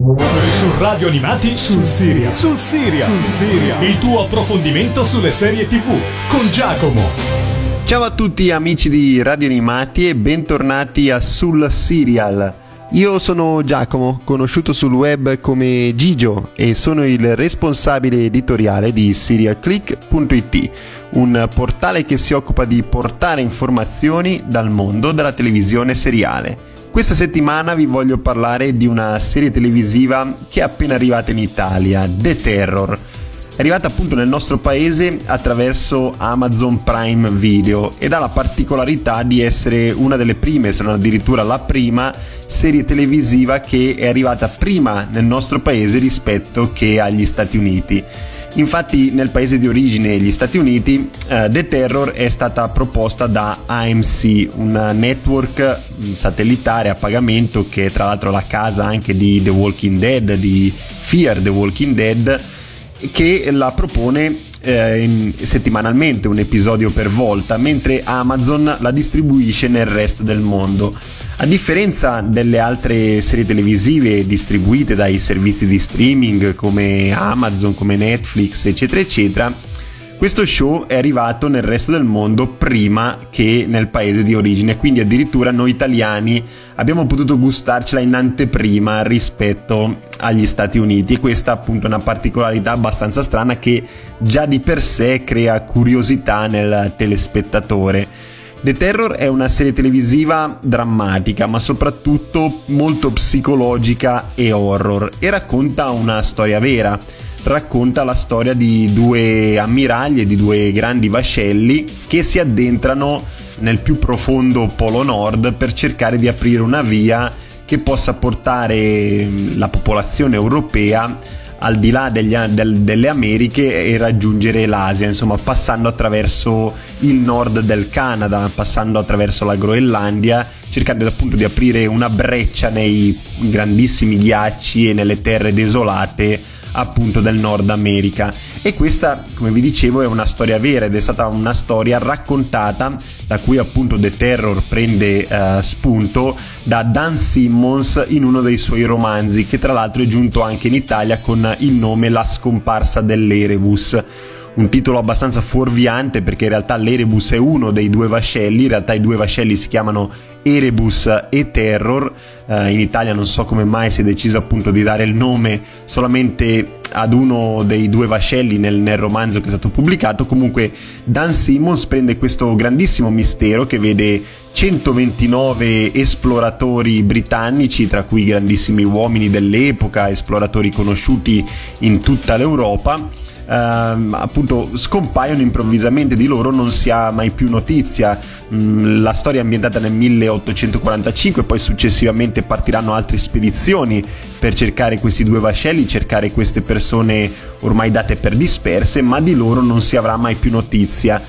Su Radio Animati sul Siria. Sul Siria. Sul Siria. Il tuo approfondimento sulle serie TV con Giacomo. Ciao a tutti amici di Radio Animati e bentornati a Sul Serial. Io sono Giacomo, conosciuto sul web come Gigio e sono il responsabile editoriale di serialclick.it, un portale che si occupa di portare informazioni dal mondo della televisione seriale. Questa settimana vi voglio parlare di una serie televisiva che è appena arrivata in Italia, The Terror. È arrivata appunto nel nostro paese attraverso Amazon Prime Video ed ha la particolarità di essere una delle prime, se non addirittura la prima, serie televisiva che è arrivata prima nel nostro paese rispetto che agli Stati Uniti. Infatti nel paese di origine, gli Stati Uniti, uh, The Terror è stata proposta da AMC, un network mm, satellitare a pagamento che è tra l'altro la casa anche di The Walking Dead, di Fear The Walking Dead, che la propone eh, settimanalmente, un episodio per volta, mentre Amazon la distribuisce nel resto del mondo. A differenza delle altre serie televisive distribuite dai servizi di streaming come Amazon, come Netflix, eccetera, eccetera, questo show è arrivato nel resto del mondo prima che nel paese di origine, quindi addirittura noi italiani abbiamo potuto gustarcela in anteprima rispetto agli Stati Uniti e questa appunto è una particolarità abbastanza strana che già di per sé crea curiosità nel telespettatore. The Terror è una serie televisiva drammatica, ma soprattutto molto psicologica e horror e racconta una storia vera. Racconta la storia di due ammiragli e di due grandi vascelli che si addentrano nel più profondo polo nord per cercare di aprire una via che possa portare la popolazione europea al di là degli, del, delle Americhe e raggiungere l'Asia, insomma passando attraverso il nord del Canada, passando attraverso la Groenlandia, cercando appunto di aprire una breccia nei grandissimi ghiacci e nelle terre desolate appunto del Nord America. E questa come vi dicevo è una storia vera ed è stata una storia raccontata da cui appunto The Terror prende uh, spunto da Dan Simmons in uno dei suoi romanzi che tra l'altro è giunto anche in Italia con il nome La scomparsa dell'Erebus un titolo abbastanza fuorviante perché in realtà l'Erebus è uno dei due vascelli, in realtà i due vascelli si chiamano Erebus e Terror, uh, in Italia non so come mai si è deciso appunto di dare il nome solamente ad uno dei due vascelli nel, nel, romanzo che è stato pubblicato. Comunque, Dan Simmons prende questo grandissimo mistero che vede 129 esploratori britannici, tra cui grandissimi uomini dell'epoca, esploratori conosciuti in tutta l'Europa ehm, appunto scompaiono improvvisamente di loro, non si ha mai più notizia. Mm, la storia è ambientata nel 1845, poi successivamente partiranno altre spedizioni per cercare questi due vascelli, cercare queste persone ormai date per disperse, ma di loro non si avrà mai più notizia.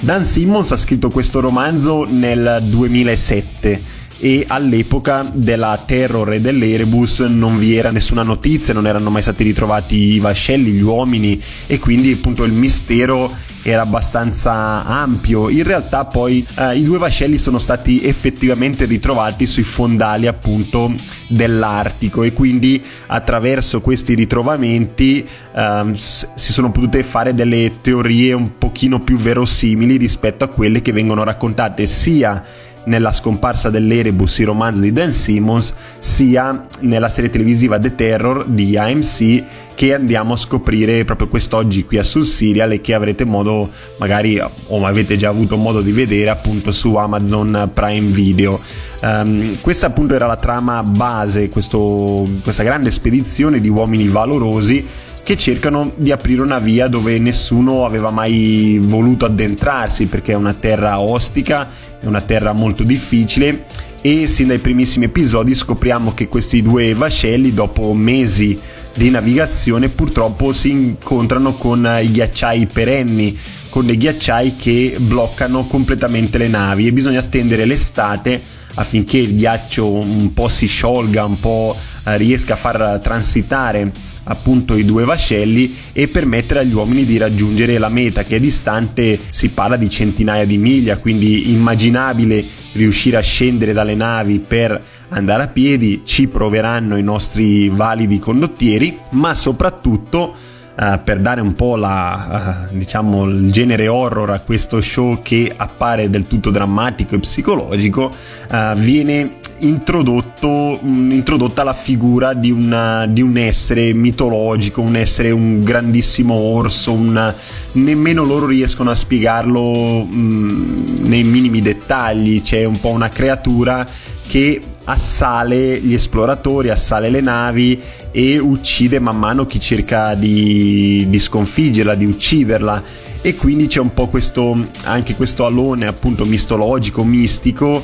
Dan Simmons ha scritto questo romanzo nel 2007 e all'epoca della Terror e dell'Erebus non vi era nessuna notizia, non erano mai stati ritrovati i vascelli, gli uomini e quindi appunto il mistero era abbastanza ampio. In realtà poi eh, i due vascelli sono stati effettivamente ritrovati sui fondali appunto dell'Artico e quindi attraverso questi ritrovamenti eh, si sono potute fare delle teorie un pochino più verosimili rispetto a quelle che vengono raccontate sia nella scomparsa dell'Erebus, i romanzi di Dan Simmons, sia nella serie televisiva The Terror di AMC che andiamo a scoprire proprio quest'oggi qui a Sul Serial e che avrete modo magari o avete già avuto modo di vedere appunto su Amazon Prime Video. Um, questa appunto era la trama base, questo, questa grande spedizione di uomini valorosi che cercano di aprire una via dove nessuno aveva mai voluto addentrarsi perché è una terra ostica, è una terra molto difficile e sin dai primissimi episodi scopriamo che questi due vascelli dopo mesi di navigazione purtroppo si incontrano con i ghiacciai perenni, con dei ghiacciai che bloccano completamente le navi e bisogna attendere l'estate affinché il ghiaccio un po' si sciolga, un po' eh, riesca a far transitare appunto i due vascelli e permettere agli uomini di raggiungere la meta che è distante, si parla di centinaia di miglia, quindi immaginabile riuscire a scendere dalle navi per andare a piedi, ci proveranno i nostri validi condottieri, ma soprattutto Uh, per dare un po' la, uh, diciamo, il genere horror a questo show che appare del tutto drammatico e psicologico, uh, viene introdotto, mh, introdotta la figura di, una, di, un essere mitologico, un essere un grandissimo orso, un, nemmeno loro riescono a spiegarlo mh, nei minimi dettagli, c'è un po' una creatura che assale gli esploratori, assale le navi e uccide man mano chi cerca di, di sconfiggerla, di ucciderla. E quindi c'è un po' questo anche questo alone appunto mistologico, mistico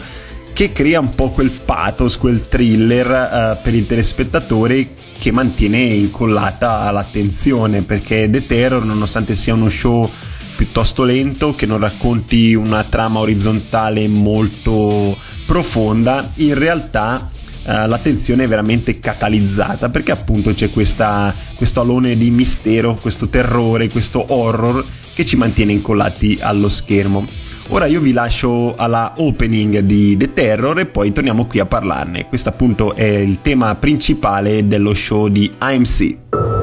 che crea un po' quel pathos, quel thriller uh, per il telespettatore che mantiene incollata l'attenzione perché The Terror nonostante sia uno show piuttosto lento che non racconti una trama orizzontale molto profonda in realtà uh, l'attenzione è veramente catalizzata perché appunto c'è questa, questo alone di mistero, questo terrore, questo horror che ci mantiene incollati allo schermo. Ora io vi lascio alla opening di The Terror e poi torniamo qui a parlarne. Questo appunto è il tema principale dello show di AMC.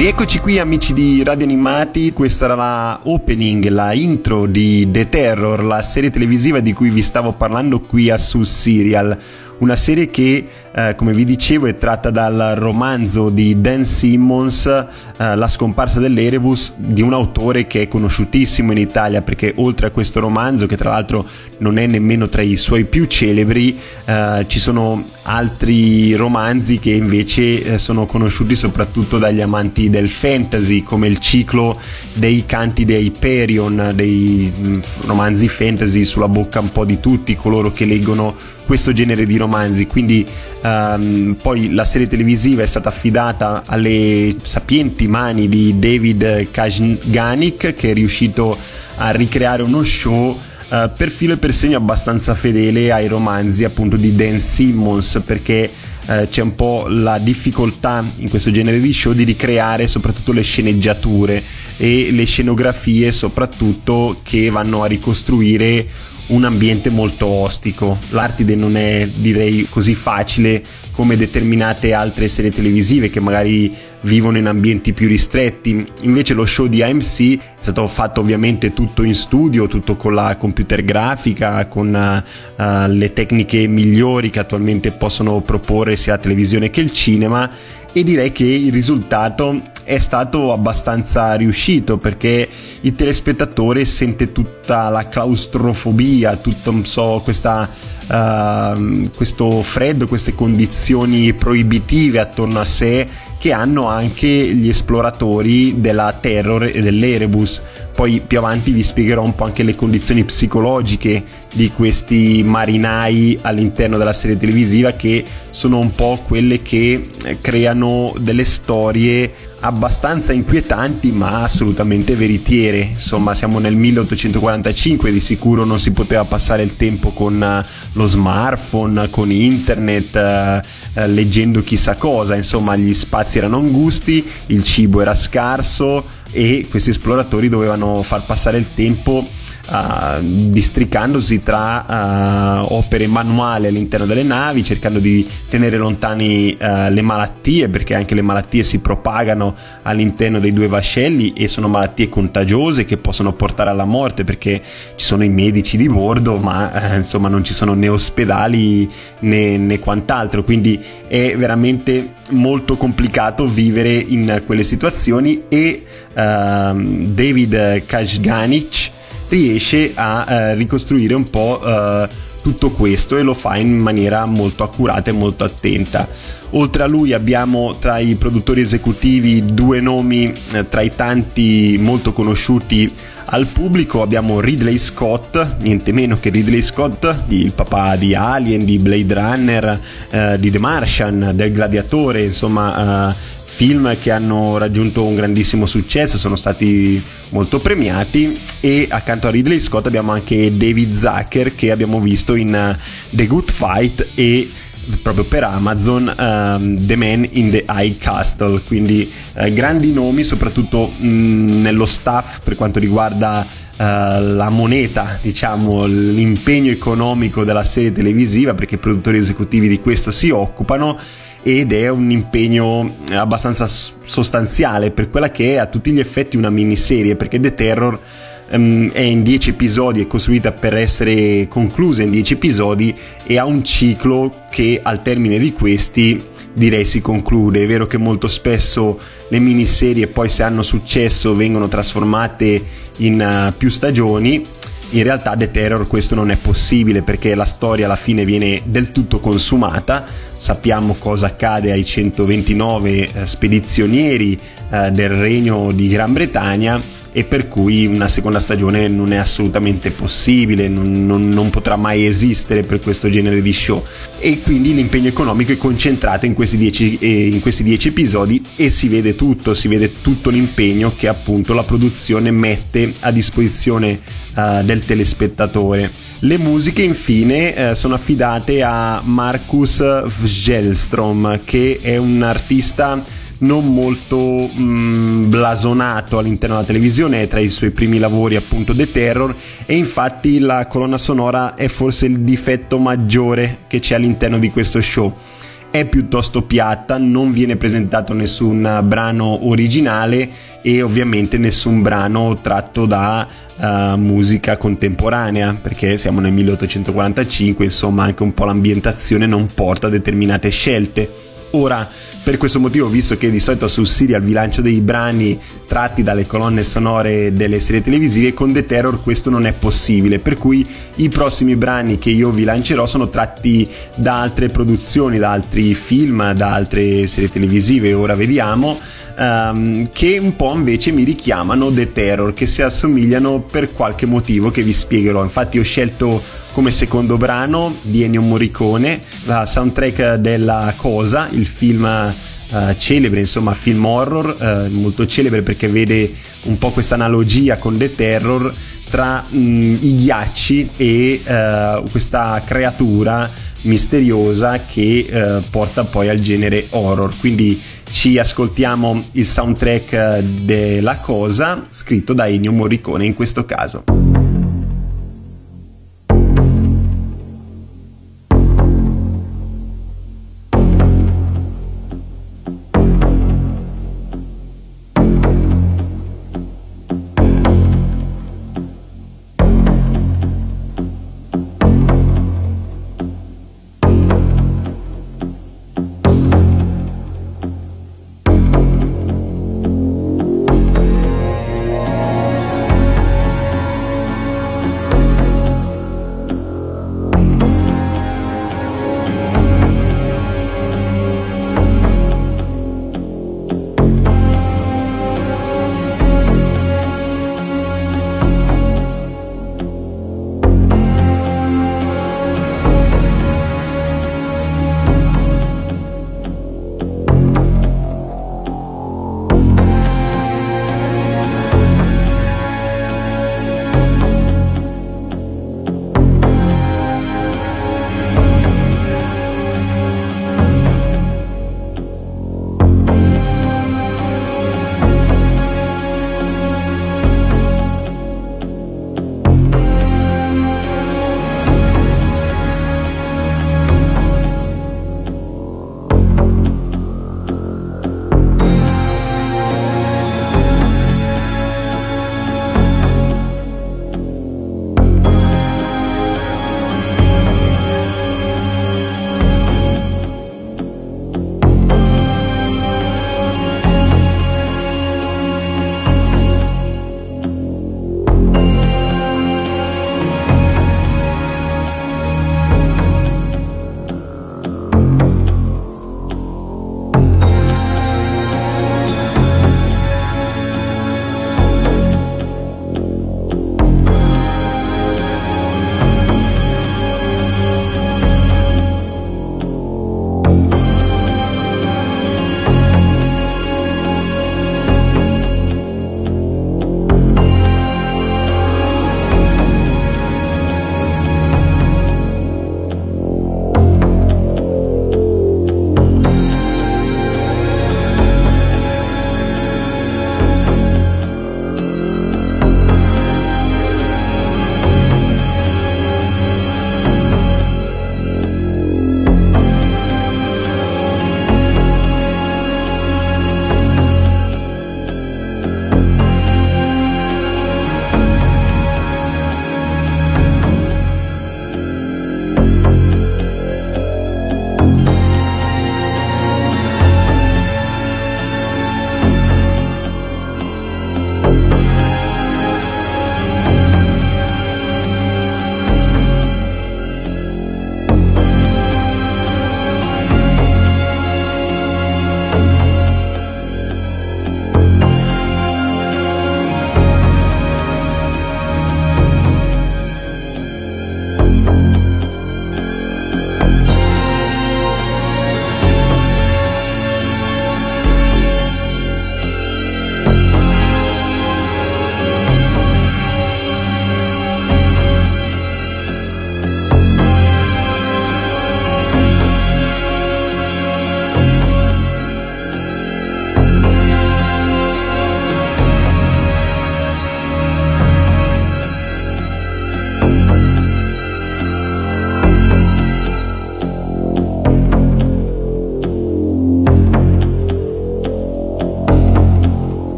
Rieccoci qui amici di Radio Animati, questa era la opening, la intro di The Terror, la serie televisiva di cui vi stavo parlando qui a Sul Serial una serie che, eh, come vi dicevo, è tratta dal romanzo di Dan Simmons, eh, La scomparsa dell'Erebus, di un autore che è conosciutissimo in Italia, perché oltre a questo romanzo, che tra l'altro non è nemmeno tra i suoi più celebri, eh, ci sono altri romanzi che invece eh, sono conosciuti soprattutto dagli amanti del fantasy, come il ciclo dei canti dei Hyperion, dei mm, romanzi fantasy sulla bocca un po' di tutti coloro che leggono questo genere di romanzi, quindi um, poi la serie televisiva è stata affidata alle sapienti mani di David Kajganik che è riuscito a ricreare uno show Uh, per filo e per segno abbastanza fedele ai romanzi appunto di Dan Simmons perché uh, c'è un po' la difficoltà in questo genere di show di ricreare soprattutto le sceneggiature e le scenografie soprattutto che vanno a ricostruire un ambiente molto ostico. L'Artide non è direi così facile come determinate altre serie televisive che magari vivono in ambienti più ristretti. Invece lo show di AMC è stato fatto ovviamente tutto in studio, tutto con la computer grafica, con uh, le tecniche migliori che attualmente possono proporre sia la televisione che il cinema e direi che il risultato è stato abbastanza riuscito perché il telespettatore sente tutta la claustrofobia, tutto so, questa, uh, questo freddo, queste condizioni proibitive attorno a sé che hanno anche gli esploratori della Terror e dell'Erebus. Poi più avanti vi spiegherò un po' anche le condizioni psicologiche di questi marinai all'interno della serie televisiva che sono un po' quelle che creano delle storie abbastanza inquietanti ma assolutamente veritiere. Insomma, siamo nel 1845, di sicuro non si poteva passare il tempo con eh, lo smartphone, con internet, eh, eh, leggendo chissà cosa. Insomma, gli spazi erano angusti, il cibo era scarso e questi esploratori dovevano far passare il tempo uh, districandosi tra uh, opere manuali all'interno delle navi, cercando di tenere lontani uh, le malattie, perché anche le malattie si propagano all'interno dei due vascelli e sono malattie contagiose che possono portare alla morte perché ci sono i medici di bordo, ma insomma non ci sono né ospedali né, né quant'altro, quindi è veramente molto complicato vivere in quelle situazioni e uh, David Kajganic riesce a eh, ricostruire un po' eh, tutto questo e lo fa in maniera molto accurata e molto attenta. Oltre a lui abbiamo tra i produttori esecutivi due nomi eh, tra i tanti molto conosciuti al pubblico, abbiamo Ridley Scott, niente meno che Ridley Scott, il papà di Alien, di Blade Runner, eh, di The Martian, del Gladiatore, insomma eh, film che hanno raggiunto un grandissimo successo, sono stati molto premiati e accanto a Ridley Scott abbiamo anche David Zucker che abbiamo visto in uh, The Good Fight e proprio per Amazon um, The Man in the High Castle. Quindi uh, grandi nomi soprattutto mh, mm, nello staff per quanto riguarda uh, la moneta diciamo l'impegno economico della serie televisiva perché i produttori esecutivi di questo si occupano ed è un impegno abbastanza sostanziale per quella che è a tutti gli effetti una miniserie perché The Terror um, è in 10 episodi, è costruita per essere conclusa in 10 episodi e ha un ciclo che al termine di questi direi si conclude. È vero che molto spesso le miniserie poi se hanno successo vengono trasformate in uh, più stagioni. In realtà The Terror questo non è possibile perché la storia alla fine viene del tutto consumata, sappiamo cosa accade ai 129 eh, spedizionieri eh, del regno di Gran Bretagna e per cui una seconda stagione non è assolutamente possibile, non, non, non, potrà mai esistere per questo genere di show e quindi l'impegno economico è concentrato in questi, dieci, eh, in questi dieci episodi e si vede tutto, si vede tutto l'impegno che appunto la produzione mette a disposizione eh, del telespettatore. Le musiche infine eh, sono affidate a Marcus Vgelstrom che è un artista non molto mh, mm, blasonato all'interno della televisione, è tra i suoi primi lavori appunto The Terror e infatti la colonna sonora è forse il difetto maggiore che c'è all'interno di questo show. È piuttosto piatta, non viene presentato nessun brano originale e ovviamente nessun brano tratto da uh, musica contemporanea perché siamo nel 1845 insomma anche un po' l'ambientazione non porta a determinate scelte ora. Per questo motivo, visto che di solito sul Serial vi lancio dei brani tratti dalle colonne sonore delle serie televisive, con The Terror questo non è possibile, per cui i prossimi brani che io vi lancerò sono tratti da altre produzioni, da altri film, da altre serie televisive, ora vediamo um, che un po' invece mi richiamano The Terror, che si assomigliano per qualche motivo che vi spiegherò. Infatti ho scelto come secondo brano di Ennio Morricone la soundtrack della Cosa, il film Uh, celebre, insomma, film horror, uh, molto celebre perché vede un po' questa analogia con The Terror tra mh, mm, i ghiacci e uh, questa creatura misteriosa che porta poi al genere horror. Quindi ci ascoltiamo il soundtrack eh, della cosa scritto da Ennio Morricone in questo caso.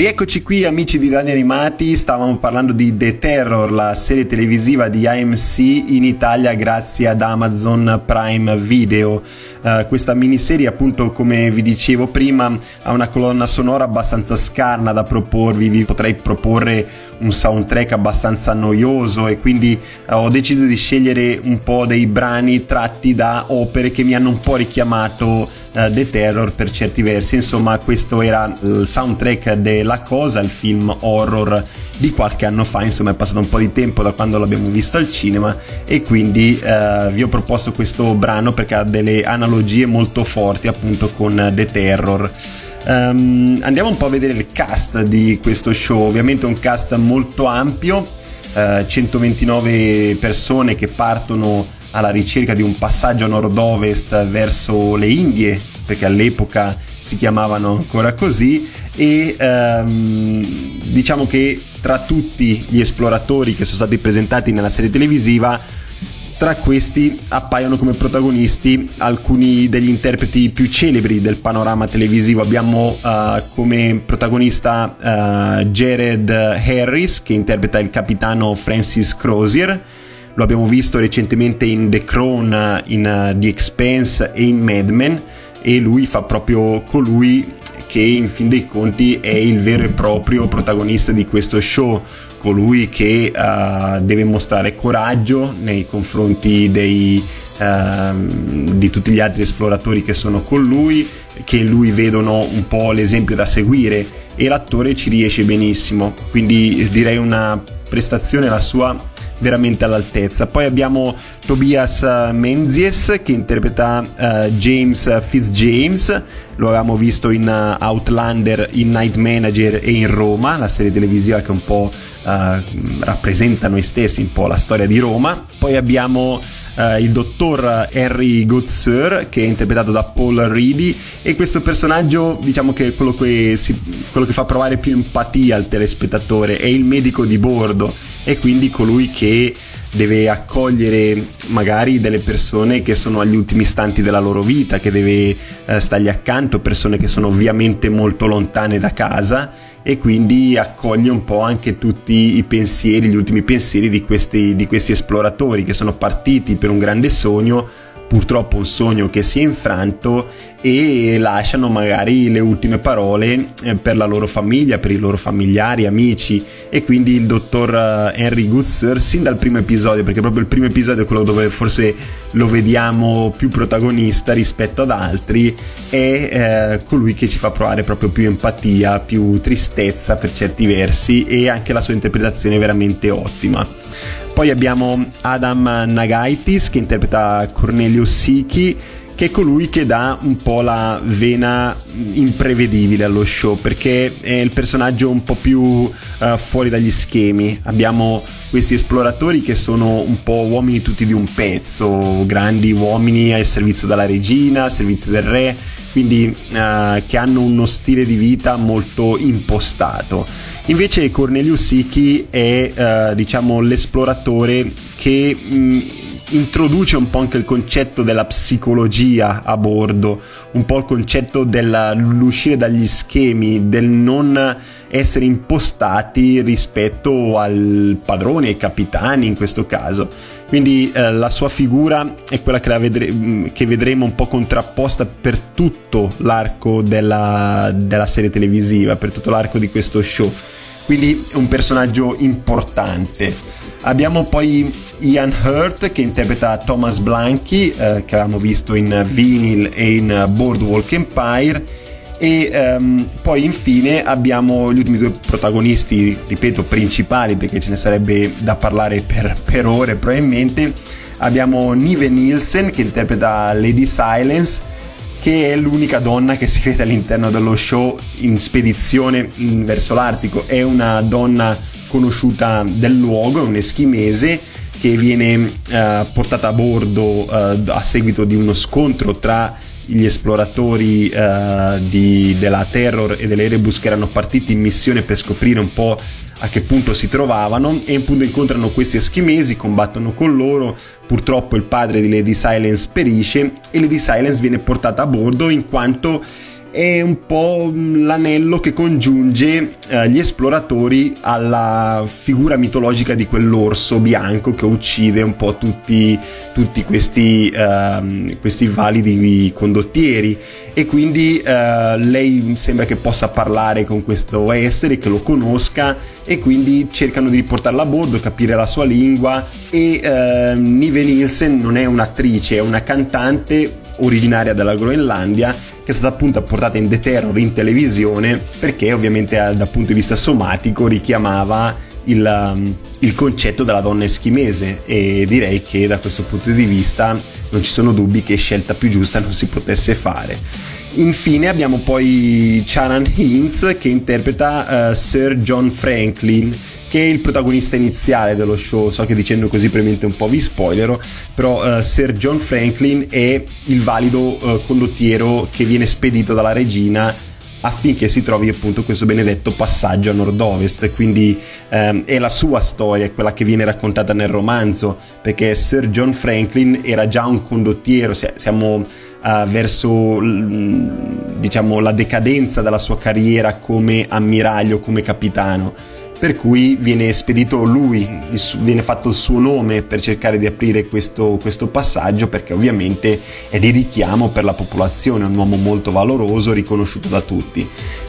Rieccoci qui amici di Radio Animati, stavamo parlando di The Terror, la serie televisiva di AMC in Italia grazie ad Amazon Prime Video. Uh, questa miniserie appunto come vi dicevo prima ha una colonna sonora abbastanza scarna da proporvi, vi potrei proporre un soundtrack abbastanza noioso e quindi uh, ho deciso di scegliere un po' dei brani tratti da opere che mi hanno un po' richiamato uh, The Terror per certi versi, insomma questo era il soundtrack della Cosa, il film horror di qualche anno fa, insomma è passato un po' di tempo da quando l'abbiamo visto al cinema e quindi vi ho proposto questo brano perché ha delle analogie molto forti appunto con The Terror. Um, andiamo un po' a vedere il cast di questo show, ovviamente un cast molto ampio, uh, 129 persone che partono alla ricerca di un passaggio nord-ovest verso le Indie, perché all'epoca si chiamavano ancora così, e um, diciamo che tra tutti gli esploratori che sono stati presentati nella serie televisiva tra questi appaiono come protagonisti alcuni degli interpreti più celebri del panorama televisivo. Abbiamo uh, come protagonista uh, Jared Harris che interpreta il capitano Francis Crozier. Lo abbiamo visto recentemente in The Crown, in uh, The Expense e in Mad Men e lui fa proprio colui che in fin dei conti è il vero e proprio protagonista di questo show colui che uh, deve mostrare coraggio nei confronti dei, uh, di tutti gli altri esploratori che sono con lui, che lui vedono un po' l'esempio da seguire e l'attore ci riesce benissimo, quindi direi una prestazione la sua veramente all'altezza. Poi abbiamo Tobias Menzies che interpreta uh, James Fitzjames, lo avevamo visto in uh, Outlander, in Night Manager e in Roma, la serie televisiva che un po' uh, rappresenta noi stessi, un po' la storia di Roma. Poi abbiamo Uh, il dottor Harry Goodsir che è interpretato da Paul Reedy e questo personaggio diciamo che è quello che, si, quello che fa provare più empatia al telespettatore è il medico di bordo e quindi colui che deve accogliere magari delle persone che sono agli ultimi istanti della loro vita, che deve eh, stargli accanto, persone che sono ovviamente molto lontane da casa e quindi accoglie un po' anche tutti i pensieri, gli ultimi pensieri di questi, di questi esploratori che sono partiti per un grande sogno purtroppo un sogno che si è infranto e lasciano magari le ultime parole eh, per la loro famiglia, per i loro familiari, amici e quindi il dottor eh, Henry Goodsir sin dal primo episodio, perché proprio il primo episodio è quello dove forse lo vediamo più protagonista rispetto ad altri, è eh, colui che ci fa provare proprio più empatia, più tristezza per certi versi e anche la sua interpretazione è veramente ottima. Poi abbiamo Adam Nagaitis che interpreta Cornelius Siki che è colui che dà un po' la vena imprevedibile allo show perché è il personaggio un po' più uh, fuori dagli schemi. Abbiamo questi esploratori che sono un po' uomini tutti di un pezzo, grandi uomini al servizio della regina, al servizio del re, quindi uh, che hanno uno stile di vita molto impostato. Invece Cornelius Siki è uh, diciamo l'esploratore che mh, mm, introduce un po' anche il concetto della psicologia a bordo, un po' il concetto dell'uscire dagli schemi, del non essere impostati rispetto al padrone, ai capitani in questo caso. Quindi eh, la sua figura è quella che, vedre- che, vedremo un po' contrapposta per tutto l'arco della, della serie televisiva, per tutto l'arco di questo show. Quindi è un personaggio importante. Abbiamo poi Ian Hurt che interpreta Thomas Blanchi, eh, che avevamo visto in Vinyl e in Boardwalk Empire. E um, poi infine abbiamo gli ultimi due protagonisti, ripeto, principali, perché ce ne sarebbe da parlare per, per ore probabilmente. Abbiamo Nive Nielsen che interpreta Lady Silence, che è l'unica donna che si vede all'interno dello show in spedizione verso l'Artico. È una donna conosciuta del luogo, è un eschimese che viene uh, portata a bordo uh, a seguito di uno scontro tra gli esploratori uh, di, della Terror e dell'Erebus che erano partiti in missione per scoprire un po' a che punto si trovavano e appunto incontrano questi eschimesi, combattono con loro, purtroppo il padre di Lady Silence perisce e Lady Silence viene portata a bordo in quanto è un po' l'anello che congiunge eh, gli esploratori alla figura mitologica di quell'orso bianco che uccide un po' tutti, tutti questi, eh, questi validi condottieri. E quindi eh, lei sembra che possa parlare con questo essere, che lo conosca e quindi cercano di riportarla a bordo, capire la sua lingua. E eh, Nive Nielsen non è un'attrice, è una cantante originaria della Groenlandia che è stata appunto portata in The Terror in televisione perché ovviamente dal punto di vista somatico richiamava il, um, il concetto della donna eschimese e direi che da questo punto di vista non ci sono dubbi che scelta più giusta non si potesse fare. Infine abbiamo poi Charan Hinz che interpreta uh, Sir John Franklin che è il protagonista iniziale dello show. So che dicendo così probabilmente un po' vi spoilerò, però uh, Sir John Franklin è il valido uh, condottiero che viene spedito dalla regina affinché si trovi appunto questo benedetto passaggio a nord-ovest, quindi ehm, è la sua storia, quella che viene raccontata nel romanzo, perché Sir John Franklin era già un condottiero, siamo uh, verso diciamo la decadenza della sua carriera come ammiraglio, come capitano per cui viene spedito lui, viene fatto il suo nome per cercare di aprire questo, questo passaggio perché ovviamente è di richiamo per la popolazione, è un uomo molto valoroso, riconosciuto da tutti.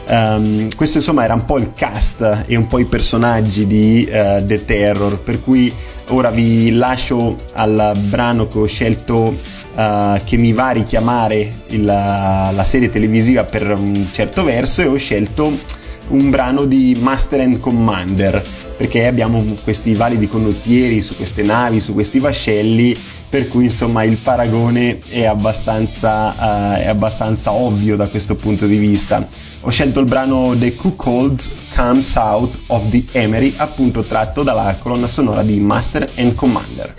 Um, questo insomma era un po' il cast e un po' i personaggi di uh, The Terror, per cui ora vi lascio al brano che ho scelto uh, che mi va a richiamare il, la serie televisiva per un certo verso e ho scelto un brano di Master and Commander, perché abbiamo questi validi condottieri su queste navi, su questi vascelli, per cui insomma il paragone è abbastanza, uh, è abbastanza ovvio da questo punto di vista. Ho scelto il brano The Cookholds Comes Out of the Emery, appunto tratto dalla colonna sonora di Master and Commander.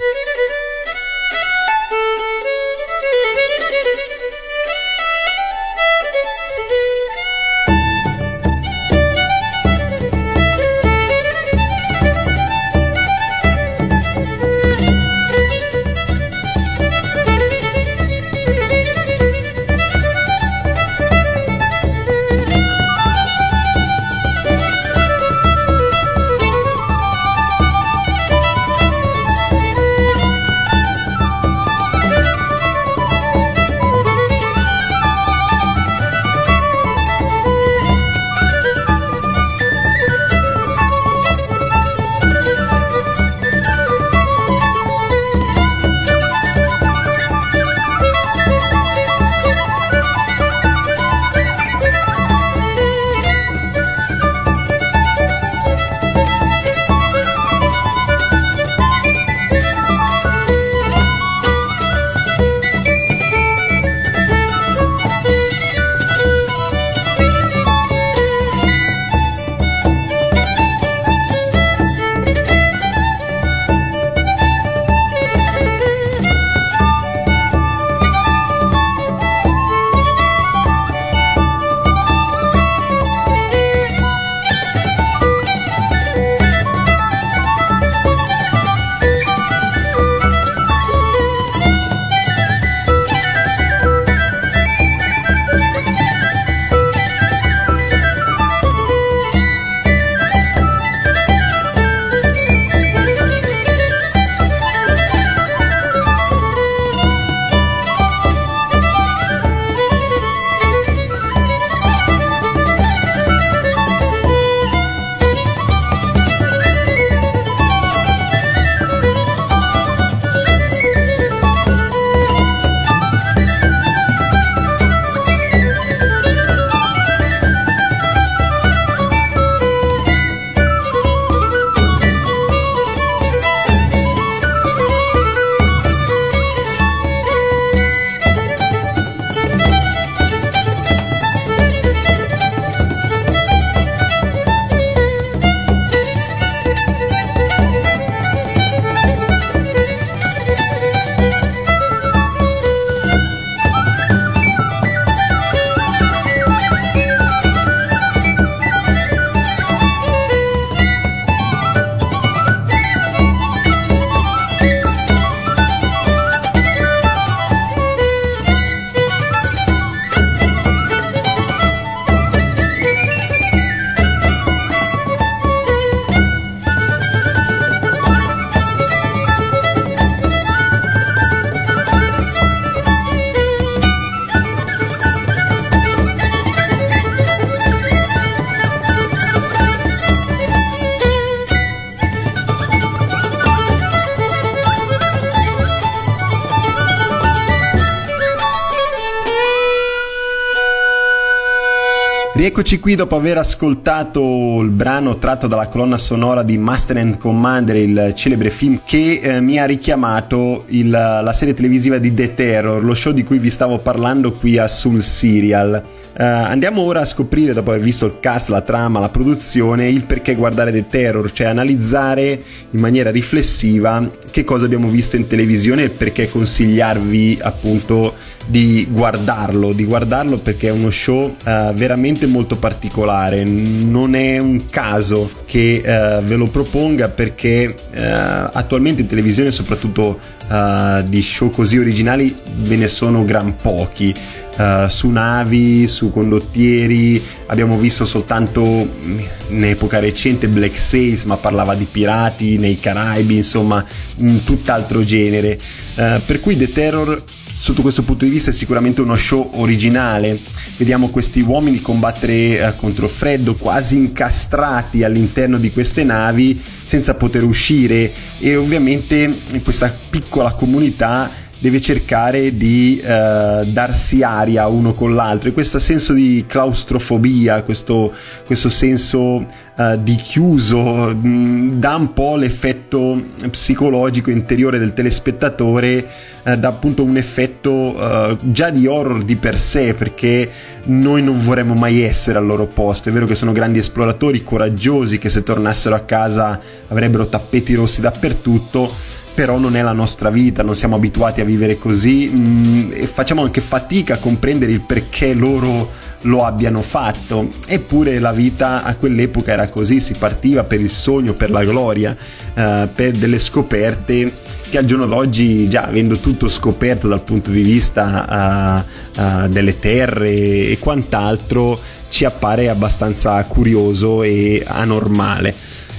Rieccoci qui dopo aver ascoltato il brano tratto dalla colonna sonora di Master and Commander, il celebre film che eh, mi ha richiamato il, la serie televisiva di The Terror, lo show di cui vi stavo parlando qui a Sul Serial. Uh, andiamo ora a scoprire, dopo aver visto il cast, la trama, la produzione, il perché guardare The Terror, cioè analizzare in maniera riflessiva che cosa abbiamo visto in televisione e perché consigliarvi appunto di guardarlo, di guardarlo perché è uno show uh, veramente molto particolare. Non è un caso che uh, ve lo proponga perché uh, attualmente in televisione, soprattutto di show così originali, ve ne sono gran pochi. su navi, su condottieri, abbiamo visto soltanto mm, in epoca recente Black Sails, ma parlava di pirati nei Caraibi, insomma, un tutt'altro genere. per cui The Terror sotto questo punto di vista è sicuramente uno show originale. Vediamo questi uomini combattere eh, contro freddo, quasi incastrati all'interno di queste navi senza poter uscire e ovviamente questa piccola comunità deve cercare di eh, darsi aria uno con l'altro. E questo senso di claustrofobia, questo, questo senso eh, di chiuso mh, mm, dà un po' l'effetto psicologico interiore del telespettatore eh, dà appunto un effetto eh, già di horror di per sé perché noi non vorremmo mai essere al loro posto. È vero che sono grandi esploratori coraggiosi che se tornassero a casa avrebbero tappeti rossi dappertutto però non è la nostra vita, non siamo abituati a vivere così mh, mm, e facciamo anche fatica a comprendere il perché loro lo abbiano fatto. Eppure la vita a quell'epoca era così, si partiva per il sogno, per la gloria, eh, per delle scoperte che al giorno d'oggi, già avendo tutto scoperto dal punto di vista uh, uh, delle terre e quant'altro, ci appare abbastanza curioso e anormale.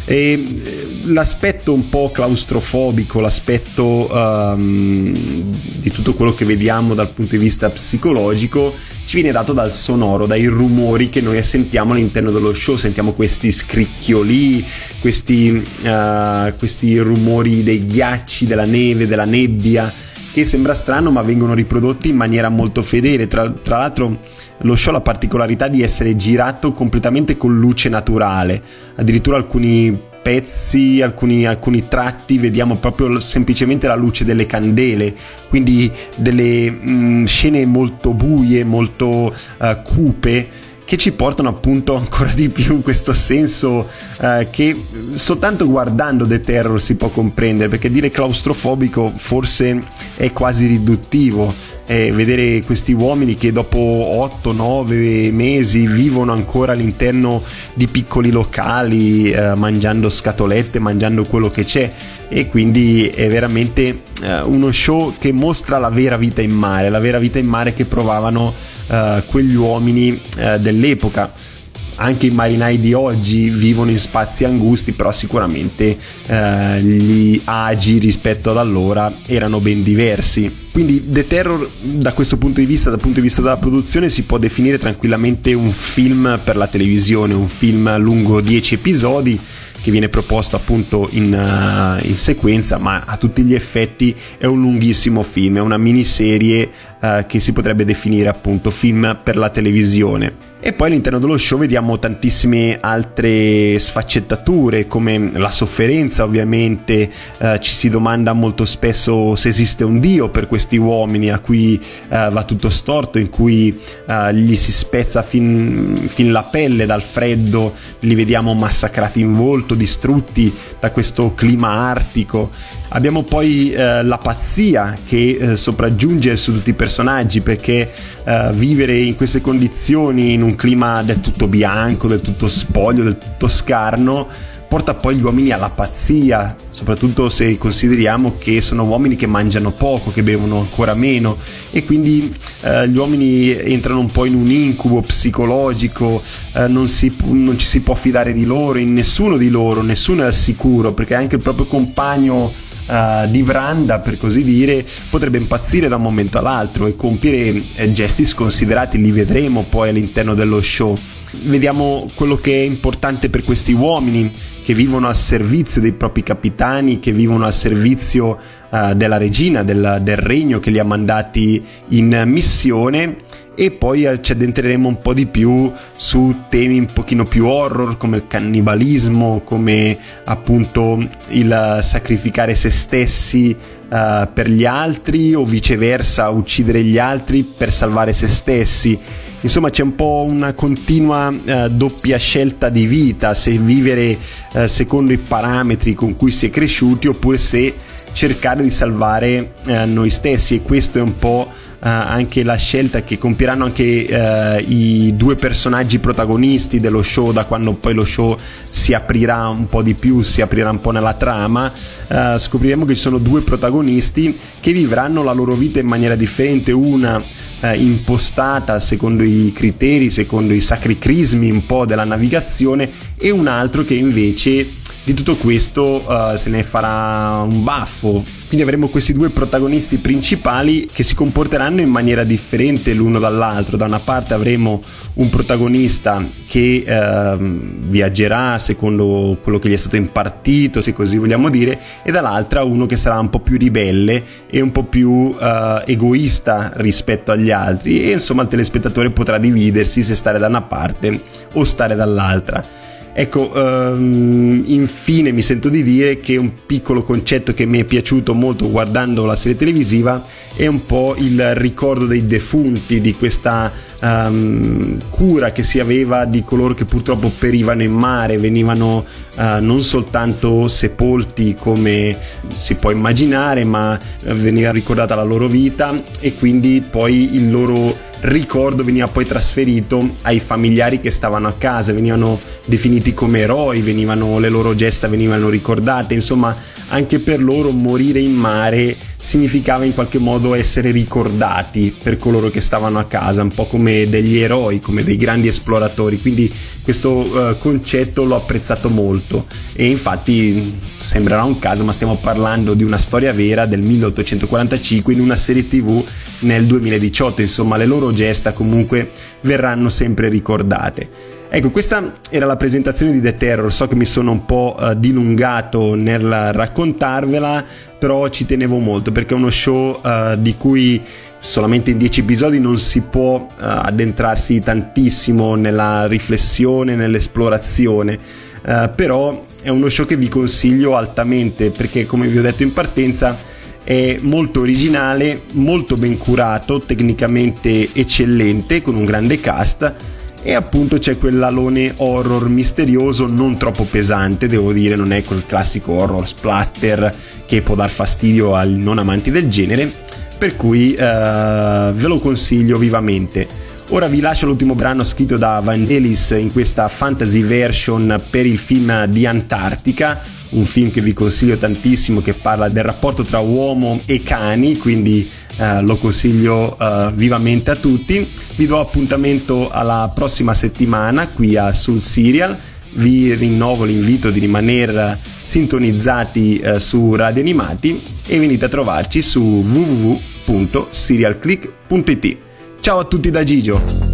E eh, l'aspetto un po' claustrofobico, l'aspetto um, di tutto quello che vediamo dal punto di vista psicologico ci viene dato dal sonoro, dai rumori che noi sentiamo all'interno dello show, sentiamo questi scricchioli, questi, uh, questi rumori dei ghiacci, della neve, della nebbia, che sembra strano ma vengono riprodotti in maniera molto fedele. Tra, tra l'altro lo show ha la particolarità di essere girato completamente con luce naturale, addirittura alcuni pezzi, alcuni, alcuni, tratti, vediamo proprio semplicemente la luce delle candele, quindi delle mh, mm, scene molto buie, molto uh, cupe che ci portano appunto ancora di più questo senso eh, che soltanto guardando The Terror si può comprendere perché dire claustrofobico forse è quasi riduttivo eh, vedere questi uomini che dopo 8-9 mesi vivono ancora all'interno di piccoli locali eh, mangiando scatolette mangiando quello che c'è e quindi è veramente eh, uno show che mostra la vera vita in mare la vera vita in mare che provavano uh, quegli uomini uh, dell'epoca. Anche i marinai di oggi vivono in spazi angusti, però sicuramente uh, gli agi rispetto ad allora erano ben diversi. Quindi The Terror da questo punto di vista, dal punto di vista della produzione, si può definire tranquillamente un film per la televisione, un film lungo 10 episodi che viene proposto appunto in, uh, in, sequenza, ma a tutti gli effetti è un lunghissimo film, è una miniserie uh, che si potrebbe definire appunto film per la televisione. E poi all'interno dello show vediamo tantissime altre sfaccettature, come la sofferenza ovviamente, eh, ci si domanda molto spesso se esiste un Dio per questi uomini a cui eh, va tutto storto, in cui eh, gli si spezza fin, fin la pelle dal freddo, li vediamo massacrati in volto, distrutti da questo clima artico. Abbiamo poi eh, la pazzia che eh, sopraggiunge su tutti i personaggi perché eh, vivere in queste condizioni, in un clima del tutto bianco, del tutto spoglio, del tutto scarno, porta poi gli uomini alla pazzia, soprattutto se consideriamo che sono uomini che mangiano poco, che bevono ancora meno. E quindi eh, gli uomini entrano un po' in un incubo psicologico, eh, non, si, non, ci si può fidare di loro, in nessuno di loro, nessuno è al sicuro perché anche il proprio compagno uh, di Vranda, per così dire, potrebbe impazzire da un momento all'altro e compiere eh, gesti sconsiderati, li vedremo poi all'interno dello show. Vediamo quello che è importante per questi uomini che vivono al servizio dei propri capitani, che vivono al servizio uh, della regina, del, del regno che li ha mandati in missione e poi ci addentreremo un po' di più su temi un pochino più horror come il cannibalismo, come appunto il sacrificare se stessi uh, per gli altri o viceversa uccidere gli altri per salvare se stessi. Insomma c'è un po' una continua uh, doppia scelta di vita, se vivere uh, secondo i parametri con cui si è cresciuti oppure se cercare di salvare noi stessi e questo è un po' anche la scelta che compieranno anche uh, i due personaggi protagonisti dello show da quando poi lo show si aprirà un po' di più, si aprirà un po' nella trama, uh, scopriremo che ci sono due protagonisti che vivranno la loro vita in maniera differente, una impostata secondo i criteri, secondo i sacri crismi un po' della navigazione e un altro che invece di tutto questo uh, se ne farà un baffo. Quindi avremo questi due protagonisti principali che si comporteranno in maniera differente l'uno dall'altro. Da una parte avremo un protagonista che uh, viaggerà secondo quello che gli è stato impartito, se così vogliamo dire, e dall'altra uno che sarà un po' più ribelle e un po' più uh, egoista rispetto agli altri. E insomma il telespettatore potrà dividersi se stare da una parte o stare dall'altra. Ecco, um, infine mi sento di dire che un piccolo concetto che mi è piaciuto molto guardando la serie televisiva è un po' il ricordo dei defunti, di questa um, cura che si aveva di coloro che purtroppo perivano in mare, venivano uh, non soltanto sepolti come si può immaginare, ma veniva ricordata la loro vita e quindi poi il loro ricordo veniva poi trasferito ai familiari che stavano a casa, venivano definiti come eroi, venivano, le loro gesta venivano ricordate, insomma anche per loro morire in mare significava in qualche modo essere ricordati per coloro che stavano a casa, un po' come degli eroi, come dei grandi esploratori, quindi questo uh, concetto l'ho apprezzato molto. E infatti sembrerà un caso, ma stiamo parlando di una storia vera del 1845 in una serie tv nel 2018, insomma le loro gesta comunque verranno sempre ricordate. Ecco, questa era la presentazione di The Terror, so che mi sono un po' uh, dilungato nel raccontarvela, però ci tenevo molto perché è uno show uh, di cui solamente in 10 episodi non si può uh, addentrarsi tantissimo nella riflessione, nell'esplorazione, però è uno show che vi consiglio altamente perché come vi ho detto in partenza è molto originale, molto ben curato, tecnicamente eccellente, con un grande cast e appunto c'è quell'alone horror misterioso non troppo pesante, devo dire, non è quel classico horror splatter che può dar fastidio ai non amanti del genere, per cui uh, ve lo consiglio vivamente. Ora vi lascio l'ultimo brano scritto da Vangelis in questa fantasy version per il film di Antartica, un film che vi consiglio tantissimo che parla del rapporto tra uomo e cani, quindi eh, lo consiglio eh, vivamente a tutti. Vi do appuntamento alla prossima settimana qui a Sul Serial. Vi rinnovo l'invito di rimanere sintonizzati eh, su Radio Animati e venite a trovarci su www.serialclick.it. Ciao a tutti da Gigio!